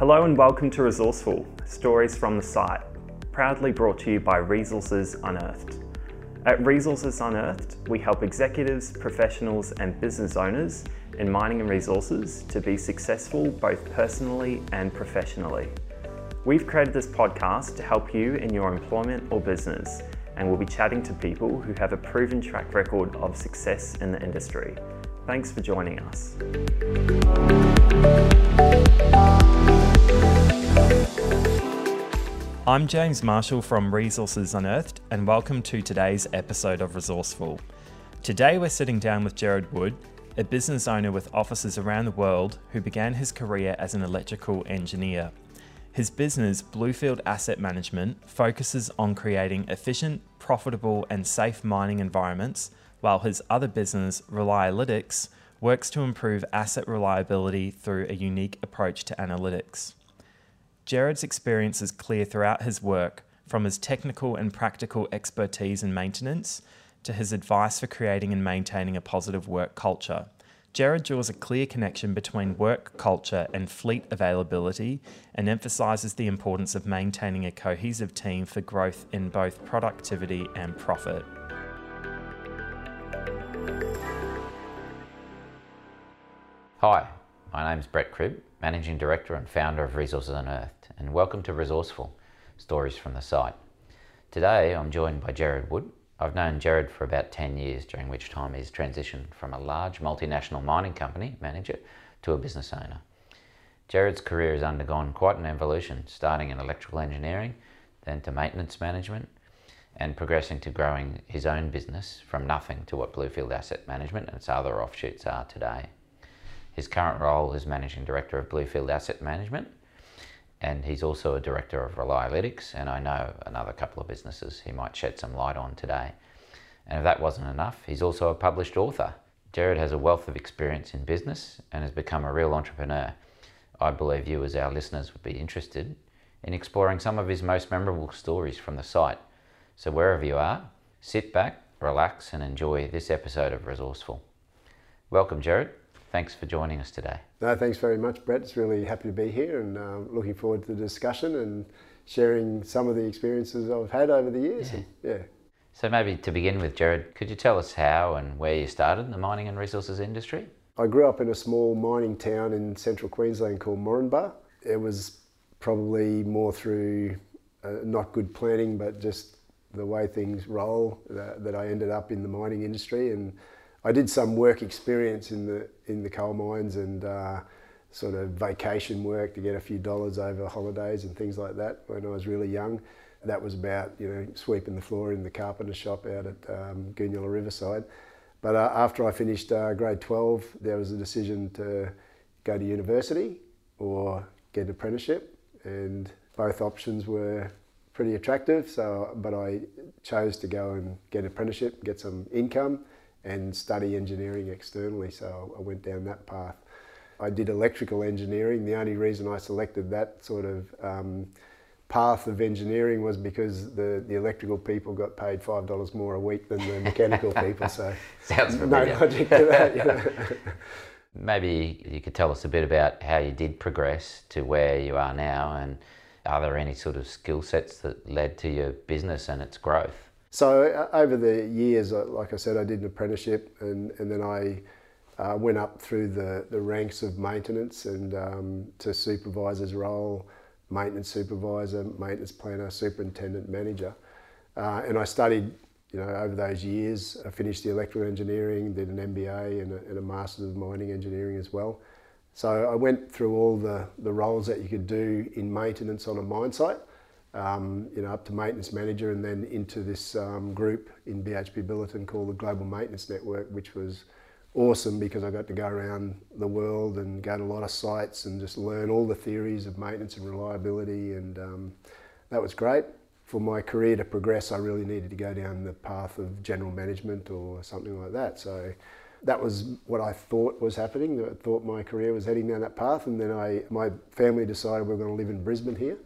Hello and welcome to Resourceful Stories from the Site, proudly brought to you by Resources Unearthed. At Resources Unearthed, we help executives, professionals, and business owners in mining and resources to be successful both personally and professionally. We've created this podcast to help you in your employment or business, and we'll be chatting to people who have a proven track record of success in the industry. Thanks for joining us. I'm James Marshall from Resources Unearthed, and welcome to today's episode of Resourceful. Today, we're sitting down with Jared Wood, a business owner with offices around the world who began his career as an electrical engineer. His business, Bluefield Asset Management, focuses on creating efficient, profitable, and safe mining environments, while his other business, Relialytics, works to improve asset reliability through a unique approach to analytics. Jared's experience is clear throughout his work, from his technical and practical expertise in maintenance to his advice for creating and maintaining a positive work culture. Jared draws a clear connection between work culture and fleet availability and emphasises the importance of maintaining a cohesive team for growth in both productivity and profit. Hi, my name is Brett Cribb, Managing Director and founder of Resources Unearthed, and welcome to Resourceful Stories from the Site. Today I'm joined by Jared Wood. I've known Jared for about 10 years, during which time he's transitioned from a large multinational mining company manager to a business owner. Jared's career has undergone quite an evolution, starting in electrical engineering, then to maintenance management, and progressing to growing his own business from nothing to what Bluefield Asset Management and its other offshoots are today. His current role is Managing Director of Bluefield Asset Management, and he's also a Director of Relialytics, and I know another couple of businesses he might shed some light on today. And if that wasn't enough, he's also a published author. Jared has a wealth of experience in business and has become a real entrepreneur. I believe you, as our listeners, would be interested in exploring some of his most memorable stories from the site. So, wherever you are, sit back, relax, and enjoy this episode of Resourceful. Welcome, Jared. Thanks for joining us today. No, thanks very much, Brett. It's really happy to be here and uh, looking forward to the discussion and sharing some of the experiences I've had over the years. Yeah. And, yeah. So, maybe to begin with, Jared, could you tell us how and where you started in the mining and resources industry? I grew up in a small mining town in central Queensland called Moranbah. It was probably more through uh, not good planning, but just the way things roll that, that I ended up in the mining industry and I did some work experience in the in the coal mines and uh, sort of vacation work to get a few dollars over holidays and things like that when I was really young. That was about you know sweeping the floor in the carpenter shop out at um, Goonyella Riverside. But uh, after I finished uh, grade 12, there was a decision to go to university or get an apprenticeship, and both options were pretty attractive. So, but I chose to go and get an apprenticeship, get some income and study engineering externally. So I went down that path. I did electrical engineering. The only reason I selected that sort of um, path of engineering was because the, the electrical people got paid five dollars more a week than the mechanical people. So Sounds no logic to that. You know. Maybe you could tell us a bit about how you did progress to where you are now, and are there any sort of skill sets that led to your business and its growth? So uh, over the years, uh, like I said, I did an apprenticeship, and, and then I uh, went up through the, the ranks of maintenance and um, to supervisor's role, maintenance supervisor, maintenance planner, superintendent, manager. Uh, and I studied, you know, over those years. I finished the electrical engineering, did an MBA and a, and a Masters of Mining Engineering as well. So I went through all the, the roles that you could do in maintenance on a mine site um, you know, up to maintenance manager and then into this um, group in BHP Billiton called the Global Maintenance Network, which was awesome because I got to go around the world and go to a lot of sites and just learn all the theories of maintenance and reliability, and um, that was great. For my career to progress, I really needed to go down the path of general management or something like that. So that was what I thought was happening. I thought my career was heading down that path, and then I, my family decided we are going to live in Brisbane here.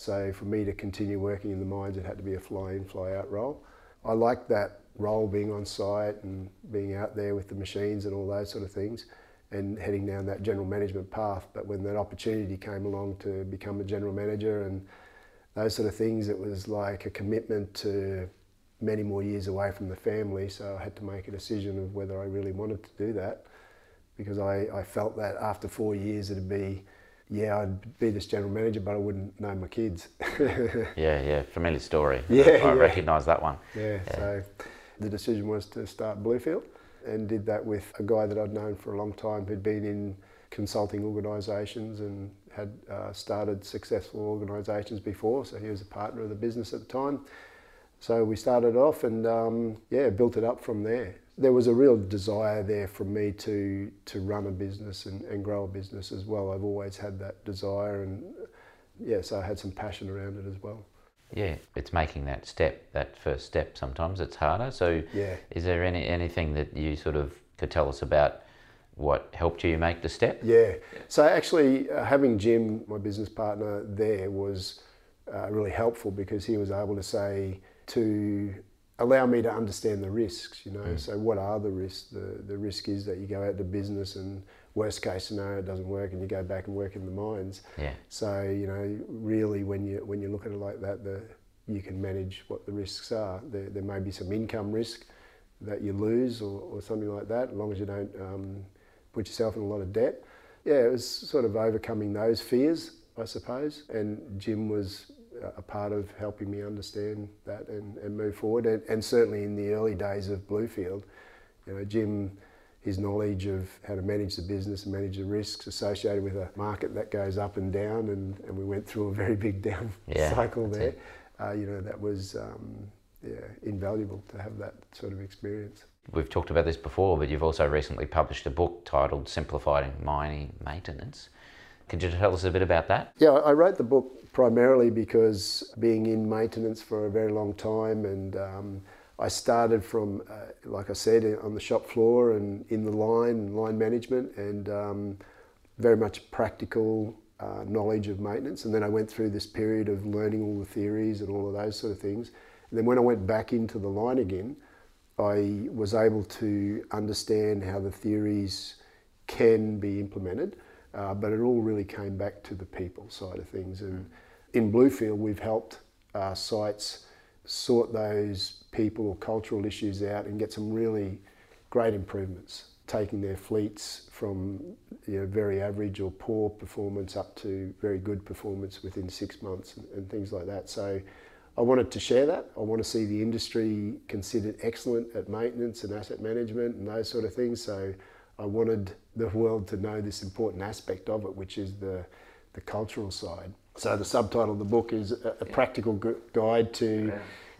So for me to continue working in the mines, it had to be a fly in, fly out role. I liked that role being on site and being out there with the machines and all those sort of things. and heading down that general management path. But when that opportunity came along to become a general manager and those sort of things, it was like a commitment to many more years away from the family. So I had to make a decision of whether I really wanted to do that because I, I felt that after four years it'd be, yeah, I'd be this general manager, but I wouldn't know my kids. yeah, yeah, familiar story. Yeah, I yeah. recognise that one. Yeah, so the decision was to start Bluefield and did that with a guy that I'd known for a long time who'd been in consulting organisations and had uh, started successful organisations before. So he was a partner of the business at the time. So we started off and um, yeah, built it up from there. There was a real desire there for me to to run a business and, and grow a business as well. I've always had that desire and yeah, so I had some passion around it as well. Yeah, it's making that step, that first step. Sometimes it's harder. So, Yeah. is there any anything that you sort of could tell us about what helped you make the step? Yeah. So actually, uh, having Jim, my business partner, there was uh, really helpful because he was able to say to allow me to understand the risks. You know, so what are the risks? The the risk is that you go out to business and worst case scenario it doesn't work and you go back and work in the mines. Yeah. So you know, really, when you when you look at it like that, the you can manage what the risks are. There, there may be some income risk that you lose or, or something like that, as long as you don't um, put yourself in a lot of debt. Yeah, it was sort of overcoming those fears, I suppose. And Jim was a part of helping me understand that and, and move forward. And, and certainly in the early days of Bluefield, you know, Jim, his knowledge of how to manage the business and manage the risks associated with a market that goes up and down, and, and we went through a very big down Yeah, cycle there. Uh, you know, that was um, yeah, invaluable to have that sort of experience. We've talked about this before, but you've also recently published a book titled Simplifying Mining Maintenance. Could you tell us a bit about that? Yeah, I wrote the book primarily because being in maintenance for a very long time, and um, I started from, uh, like I said, on the shop floor and in the line line management, and um, very much practical uh, knowledge of maintenance. And then I went through this period of learning all the theories and all of those sort of things. And then when I went back into the line again, I was able to understand how the theories can be implemented, uh, but it all really came back to the people side of things. And in Bluefield, we've helped uh, sites sort those people or cultural issues out and get some really great improvements, taking their fleets from you know, very average or poor performance up to very good performance within six months and, and things like that. So I wanted to share that. I want to see the industry considered excellent at maintenance and asset management and those sort of things. So I wanted the world to know this important aspect of it, which is the, the cultural side. So the subtitle of the book is a, a practical guide to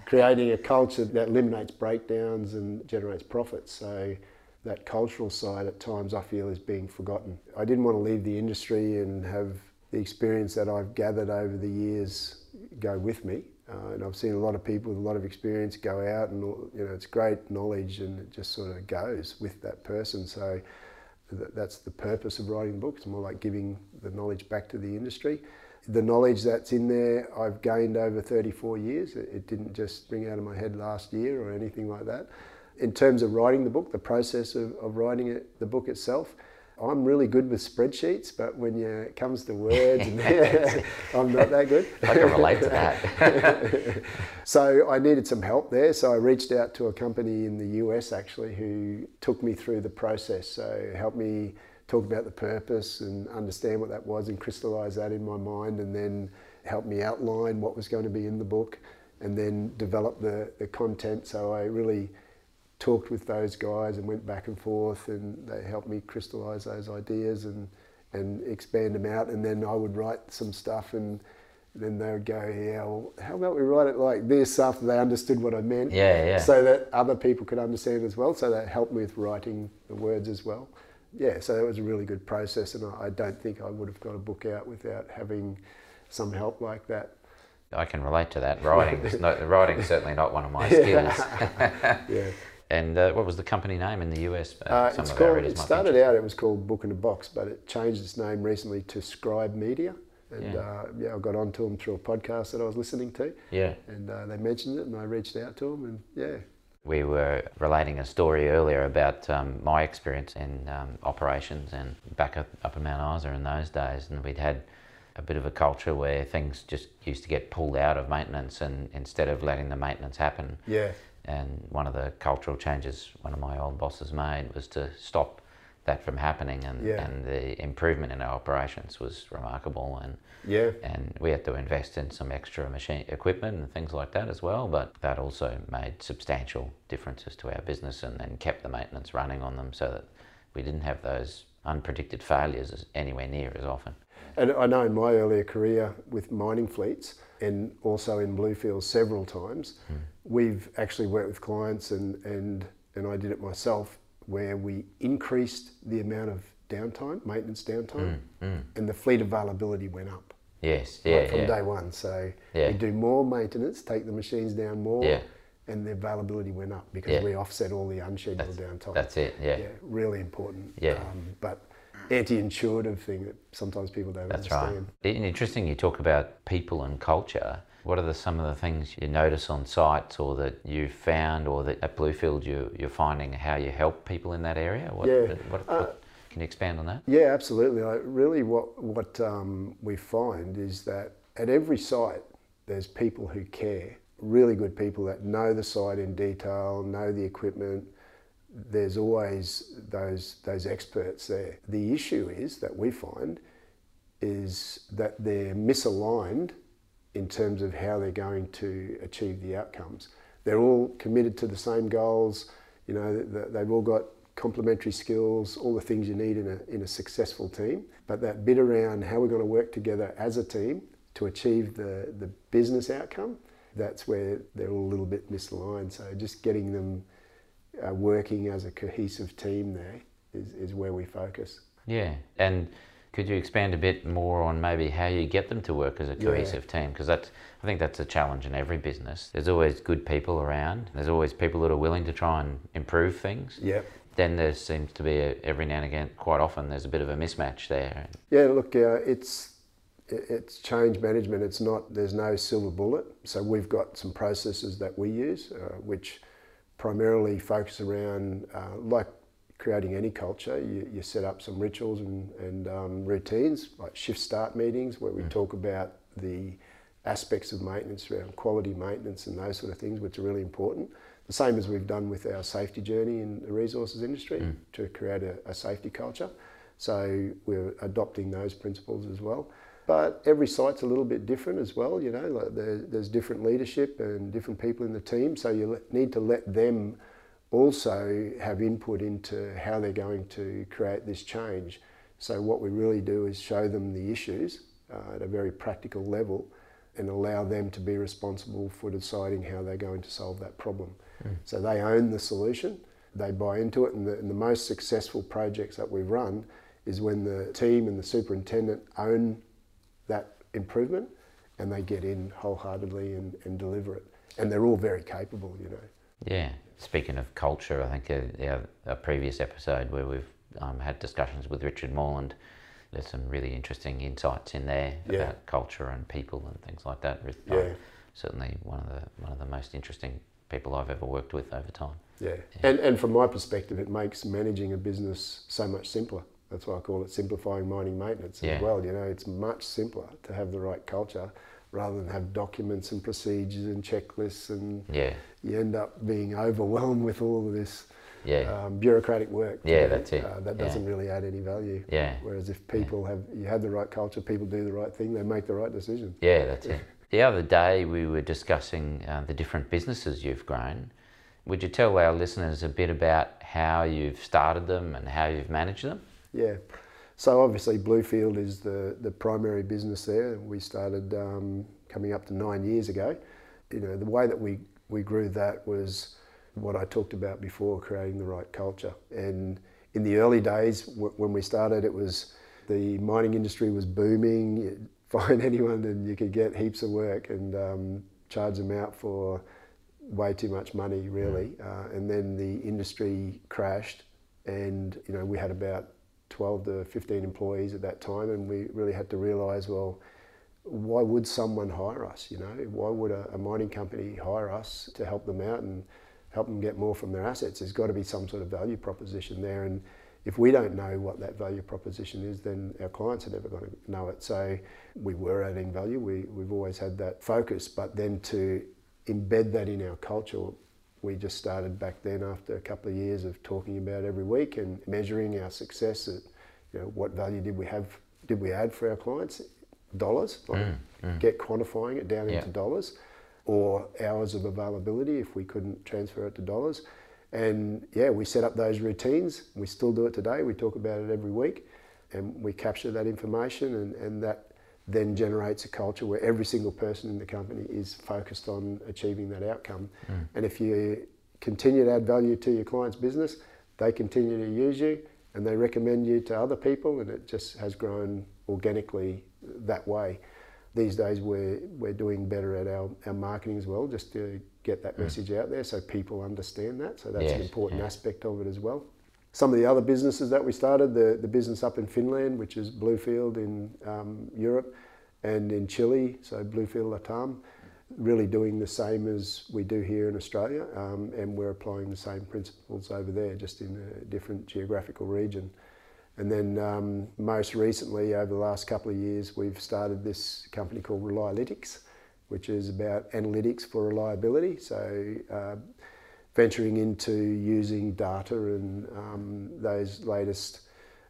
creating a culture that eliminates breakdowns and generates profits. So that cultural side at times I feel is being forgotten. I didn't want to leave the industry and have the experience that I've gathered over the years go with me. Uh, and I've seen a lot of people with a lot of experience go out, and you know, it's great knowledge, and it just sort of goes with that person. So th- that's the purpose of writing books. more like giving the knowledge back to the industry. The knowledge that's in there, I've gained over 34 years. It, it didn't just spring out of my head last year or anything like that. In terms of writing the book, the process of, of writing it, the book itself, I'm really good with spreadsheets, but when you, it comes to words, I'm not that good. I can relate to that. So I needed some help there. So I reached out to a company in the US actually who took me through the process. So helped me talk about the purpose and understand what that was and crystallize that in my mind and then help me outline what was going to be in the book and then develop the, the content. So I really talked with those guys and went back and forth and they helped me crystallize those ideas and and expand them out and then I would write some stuff and then they would go, yeah, well, how about we write it like this after they understood what I meant? Yeah, yeah. So that other people could understand as well. So that helped me with writing the words as well. Yeah, so that was a really good process and I, I don't think I would have got a book out without having some help like that. I can relate to that. Writing is not, writing's certainly not one of my skills. Yeah. And uh, what was the company name in the US? Uh, some it's called, it started out, it was called Book in a Box, but it changed its name recently to Scribe Media. And Yeah. uh, yeah, I got onto them through a podcast that I was listening to, Yeah. and uh, they mentioned it, and I reached out to them, and yeah, We were relating a story earlier about um, my experience in um, operations and back up, up in Mount Isa in those days, and we'd had a bit of a culture where things just used to get pulled out of maintenance, and instead of letting the maintenance happen, Yeah, and one of the cultural changes one of my old bosses made was to stop that from happening, and, Yeah. and the improvement in our operations was remarkable, and yeah, and we had to invest in some extra machine equipment and things like that as well. But that also made substantial differences to our business and, and kept the maintenance running on them so that we didn't have those unpredicted failures anywhere near as often. And I know in my earlier career with mining fleets and also in Bluefields several times, hmm. we've actually worked with clients and, and, and I did it myself where we increased the amount of downtime, maintenance downtime, hmm, hmm. and the fleet availability went up Yes, right yeah, from yeah, day one. So Yeah. we do more maintenance, take the machines down more, Yeah. and the availability went up because we offset all the unscheduled downtime. that's it. Yeah, yeah, really important. Yeah. Um, but anti-intuitive thing that sometimes people don't that's right. understand. And interesting. You talk about people and culture. What are the, some of the things you notice on sites, or that you've found, or that at Bluefield you you're finding how you help people in that area? What, Yeah. What, Uh, what, can you expand on that? Yeah, absolutely. Like, really, what what um, we find is that at every site, there's people who care. Really good people that know the site in detail, know the equipment. There's always those those experts there. The issue is that we find is that they're misaligned in terms of how they're going to achieve the outcomes. They're all committed to the same goals. You know, they've all got complementary skills, all the things you need in a, in a successful team. But that bit around how we're going to work together as a team to achieve the, the business outcome, that's where they're all a little bit misaligned. So just getting them uh, working as a cohesive team there is, is where we focus. Yeah, and could you expand a bit more on maybe how you get them to work as a cohesive team? Because that's, I think that's a challenge in every business. There's always good people around. There's always people that are willing to try and improve things. Yep. Then there seems to be a, every now and again, quite often, there's a bit of a mismatch there. Yeah, look, uh, it's it's change management. It's not there's no silver bullet. So we've got some processes that we use, uh, which primarily focus around uh, like creating any culture. You, you set up some rituals and, and um, routines like shift start meetings where we talk about the aspects of maintenance around quality maintenance and those sort of things, which are really important. The same as we've done with our safety journey in the resources industry to create a, a safety culture. So we're adopting those principles as well. But every site's a little bit different as well. You know, like there, there's different leadership and different people in the team. So you need to let them also have input into how they're going to create this change. So what we really do is show them the issues uh, at a very practical level and allow them to be responsible for deciding how they're going to solve that problem. So they own the solution, they buy into it, and the, and the most successful projects that we've run is when the team and the superintendent own that improvement and they get in wholeheartedly and, and deliver it. And they're all very capable, you know. Yeah. Speaking of culture, I think a, our, a previous episode where we've um, had discussions with Richard Morland, there's some really interesting insights in there Yeah. about culture and people and things like that. Ri- Yeah. um, certainly one of the one of the most interesting people I've ever worked with over time. Yeah. And, and from my perspective, it makes managing a business so much simpler. That's why I call it simplifying mining maintenance Yeah. as well. You know, it's much simpler to have the right culture rather than have documents and procedures and checklists and Yeah. you end up being overwhelmed with all of this Yeah. um, bureaucratic work. Yeah, you know, that's it. Uh, that doesn't really add any value. Yeah. Whereas if people have, you have the right culture, people do the right thing, they make the right decision. Yeah, that's it. The other day we were discussing uh, the different businesses you've grown. Would you tell our listeners a bit about how you've started them and how you've managed them? Yeah. So obviously Bluefield is the, the primary business there. We started um, coming up to nine years ago. You know, the way that we, we grew that was what I talked about before, creating the right culture. And in the early days, w- when we started, it was the mining industry was booming. You'd find anyone and you could get heaps of work and um, charge them out for way too much money, really. Uh, and then the industry crashed, and you know we had about 12 to 15 employees at that time, and we really had to realise, well, why would someone hire us? You know, why would a, a mining company hire us to help them out? And help them get more from their assets. There's got to be some sort of value proposition there, and if we don't know what that value proposition is, then our clients are never going to know it. So we were adding value. We, we've always had that focus, but then to embed that in our culture, we just started back then after a couple of years of talking about every week and measuring our success at you know, what value did we have, did we add for our clients? Dollars, like Mm, mm. get quantifying it down Yeah. into dollars, or hours of availability if we couldn't transfer it to dollars. And yeah, we set up those routines. We still do it today. We talk about it every week, and we capture that information, and, and that then generates a culture where every single person in the company is focused on achieving that outcome. Hmm. And if you continue to add value to your client's business, they continue to use you and they recommend you to other people, and it just has grown organically that way. These days, we're, we're doing better at our, our marketing as well, just to get that hmm. message out there so people understand that. So that's an important yeah. aspect of it as well. Some of the other businesses that we started, the, the business up in Finland, which is Bluefield in um, Europe, and in Chile, so Bluefield Latam, really doing the same as we do here in Australia, um, and we're applying the same principles over there, just in a different geographical region. And then um, most recently, over the last couple of years, we've started this company called Relialytics, which is about analytics for reliability. So uh, venturing into using data and um, those latest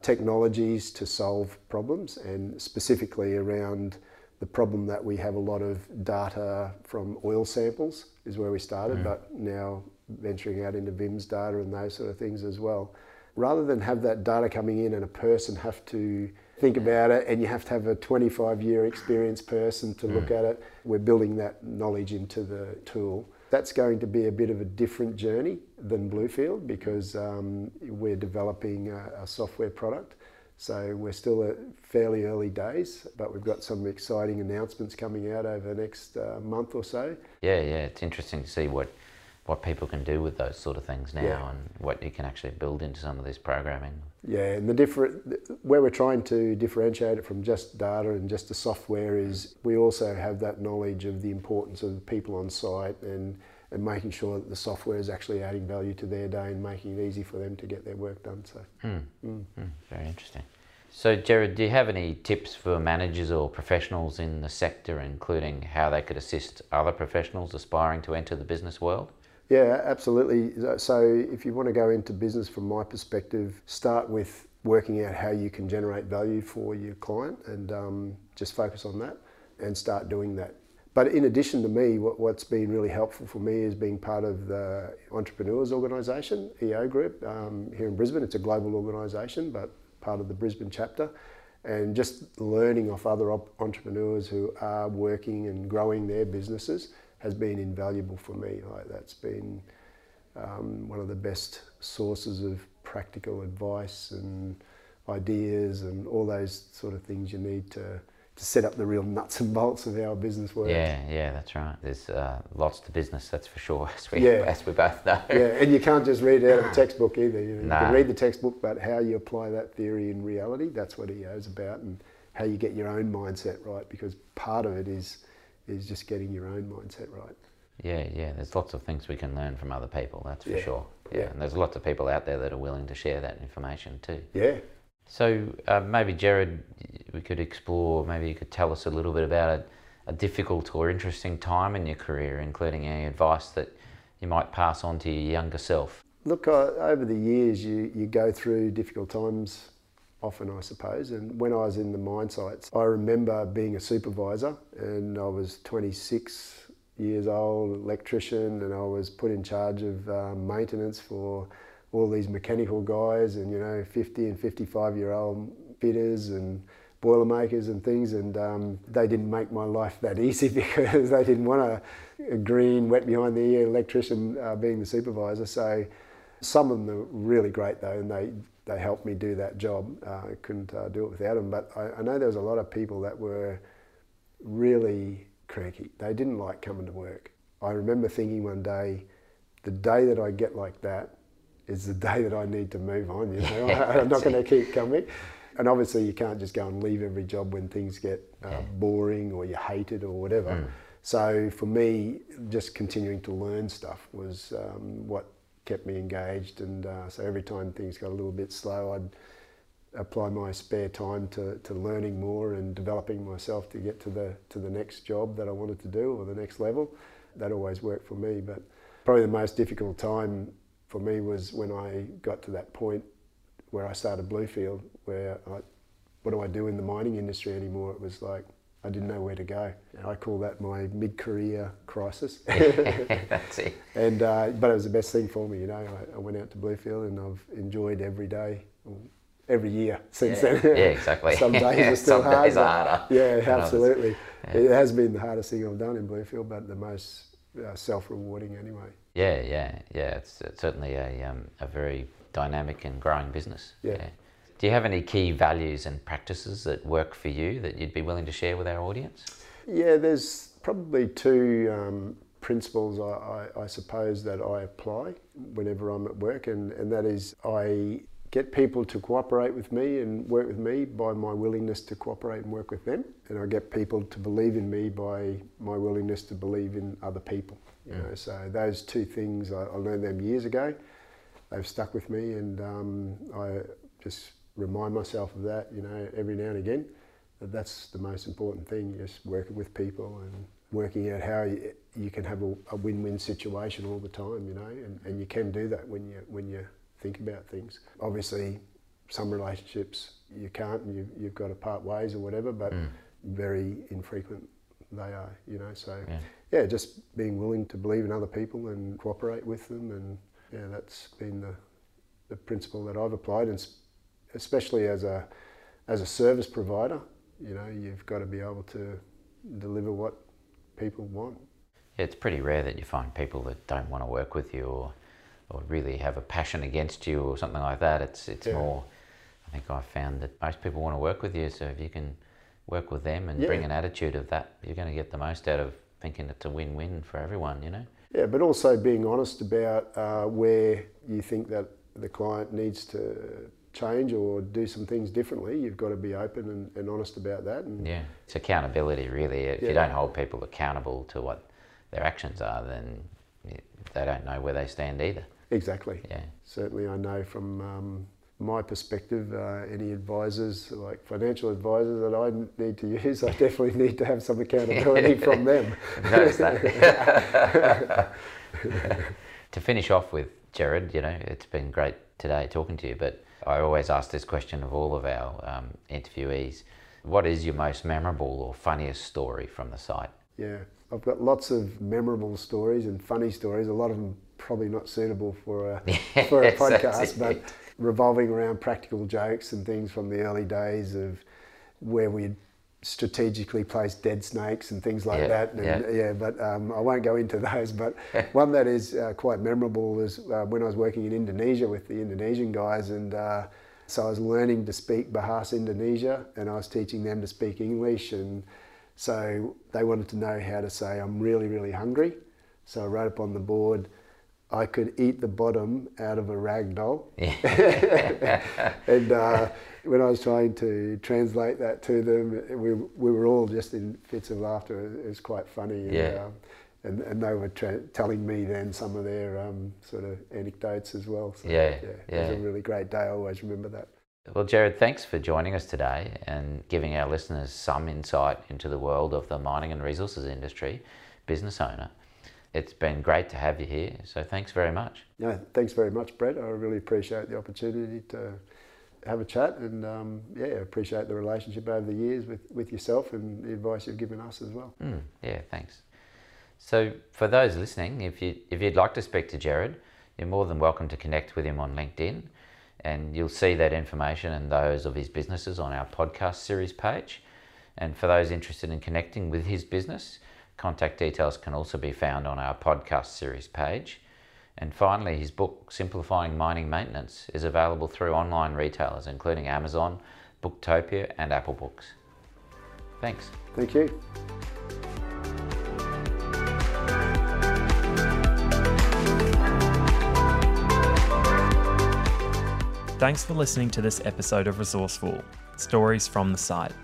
technologies to solve problems, and specifically around the problem that we have a lot of data from oil samples is where we started, mm. but now venturing out into VIMS data and those sort of things as well. Rather than have that data coming in and a person have to think mm. about it and you have to have a 25 year experienced person to mm. look at it, we're building that knowledge into the tool. That's going to be a bit of a different journey than Bluefield because um, we're developing a, a software product. So we're still at fairly early days, but we've got some exciting announcements coming out over the next uh, month or so. Yeah, yeah, it's interesting to see what what people can do with those sort of things now Yeah. and what you can actually build into some of this programming. Yeah, and the different where we're trying to differentiate it from just data and just the software is we also have that knowledge of the importance of the people on site and and making sure that the software is actually adding value to their day and making it easy for them to get their work done. So Hmm, very interesting. So, Jared, do you have any tips for managers or professionals in the sector, including how they could assist other professionals aspiring to enter the business world? Yeah, absolutely. So, if you want to go into business from my perspective, start with working out how you can generate value for your client and um, just focus on that and start doing that. But in addition to me, what, what's been really helpful for me is being part of the Entrepreneurs Organisation, EO Group, um, here in Brisbane. It's a global organisation, but part of the Brisbane chapter. And just learning off other entrepreneurs who are working and growing their businesses has been invaluable for me. Like that's been um, one of the best sources of practical advice and ideas and all those sort of things you need to, to set up the real nuts and bolts of how a business works. Yeah, yeah, that's right. There's uh, lots to business, that's for sure, as we, Yeah. as we both know. Yeah, and you can't just read it out of a textbook either. You, know, you can read the textbook, but how you apply that theory in reality, that's what EO is about, and how you get your own mindset right, because part of it is is just getting your own mindset right. Yeah, yeah. There's lots of things we can learn from other people. That's for Yeah, sure. Yeah, yeah. and there's lots of people out there that are willing to share that information too. Yeah. So uh, maybe Jared, we could explore. Maybe you could tell us a little bit about a, a difficult or interesting time in your career, including any advice that you might pass on to your younger self. Look, uh, over the years, you, you go through difficult times often, I suppose. And when I was in the mine sites, I remember being a supervisor and I was 26 years old, electrician, and I was put in charge of um, maintenance for all these mechanical guys and, you know, 50 and 55 year old fitters and boilermakers and things. And um, they didn't make my life that easy because they didn't want a, a green, wet behind the ear electrician uh, being the supervisor. So some of them are really great though, and they, they helped me do that job. Uh, I couldn't uh, do it without them. But I, I know there was a lot of people that were really cranky. They didn't like coming to work. I remember thinking one day, the day that I get like that is the day that I need to move on. You know, Yeah, I'm not going to keep coming. And obviously, you can't just go and leave every job when things get uh, boring or you hate it or whatever. Mm. So for me, just continuing to learn stuff was um, what kept me engaged. And uh, so every time things got a little bit slow, I'd apply my spare time to, to learning more and developing myself to get to the to the next job that I wanted to do or the next level. That always worked for me. But probably the most difficult time for me was when I got to that point where I started Bluefield, where I, what do I do in the mining industry anymore? It was like I didn't know where to go. I call that my mid-career crisis. That's it. And uh, but it was the best thing for me, you know. I, I went out to Bluefield and I've enjoyed every day, every year since Yeah, then. yeah, exactly. Some days are still Some hard. days are harder Yeah, absolutely. Yeah. It has been the hardest thing I've done in Bluefield, but the most uh, self-rewarding anyway. Yeah, yeah, yeah. It's, it's certainly a, um, a very dynamic and growing business. Yeah. Do you have any key values and practices that work for you that you'd be willing to share with our audience? Yeah, there's probably two um, principles I, I, I suppose that I apply whenever I'm at work, and, and that is I get people to cooperate with me and work with me by my willingness to cooperate and work with them, and I get people to believe in me by my willingness to believe in other people. You know, so those two things I, I learned them years ago. They've stuck with me, and um, I just remind myself of that. You know, every now and again that that's the most important thing, just working with people and working out how you, you can have a, a win-win situation all the time, you know, and, and you can do that when you, when you think about things. Obviously, some relationships you can't and you, you've got to part ways or whatever, but mm. very infrequent they are, you know, so Yeah. yeah, just being willing to believe in other people and cooperate with them and yeah, that's been the, the principle that I've applied and especially as a as a service provider, you know, you've got to be able to deliver what people want. Yeah, it's pretty rare that you find people that don't want to work with you or, or really have a passion against you or something like that. It's it's Yeah. more. I think I've found that most people want to work with you. So if you can work with them and bring an attitude of that, you're going to get the most out of thinking it's a win-win for everyone. You know. Yeah, but also being honest about uh, where you think that the client needs to change or do some things differently. You've got to be open and, and honest about that. And Yeah, it's accountability really. If you don't hold people accountable to what their actions are, then they don't know where they stand either. exactly. Yeah. Certainly, I know from um, my perspective, uh, any advisors, like financial advisors that I need to use, I definitely need to have some accountability from them. Notice that. to finish off with, Jared, you know, it's been great today talking to you, but I always ask this question of all of our um, interviewees. What is your most memorable or funniest story from the site? Yeah, I've got lots of memorable stories and funny stories. A lot of them probably not suitable for a for a podcast, but revolving around practical jokes and things from the early days of where we'd strategically placed dead snakes and things like Yeah, that. And yeah. yeah, but um, I won't go into those. But one that is uh, quite memorable was uh, when I was working in Indonesia with the Indonesian guys, and uh, so I was learning to speak Bahasa Indonesia, and I was teaching them to speak English, and so they wanted to know how to say I'm really, really hungry. So I wrote up on the board. I could eat the bottom out of a rag doll. and uh, when I was trying to translate that to them, we, we were all just in fits of laughter. It was quite funny. And, Yeah. um, and, and they were tra- telling me then some of their um, sort of anecdotes as well. So, Yeah, It was a really great day. I always remember that. Well, Jared, thanks for joining us today and giving our listeners some insight into the world of the mining and resources industry, business owner. It's been great to have you here, so thanks very much. Yeah, thanks very much, Brett. I really appreciate the opportunity to have a chat and um, yeah, appreciate the relationship over the years with, with yourself and the advice you've given us as well. Mm, yeah, thanks. So, for those listening, if you if you'd like to speak to Jared, you're more than welcome to connect with him on LinkedIn, and you'll see that information and those of his businesses on our podcast series page. And for those interested in connecting with his business, contact details can also be found on our podcast series page. And finally, his book, Simplifying Mining Maintenance, is available through online retailers, including Amazon, Booktopia, and Apple Books. Thanks. Thank you. Thanks for listening to this episode of Resourceful Stories from the Site.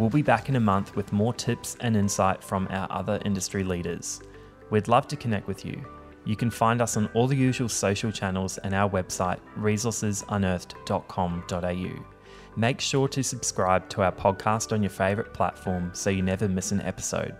We'll be back in a month with more tips and insight from our other industry leaders. We'd love to connect with you. You can find us on all the usual social channels and our website, resourcesunearthed.com.au. Make sure to subscribe to our podcast on your favourite platform so you never miss an episode.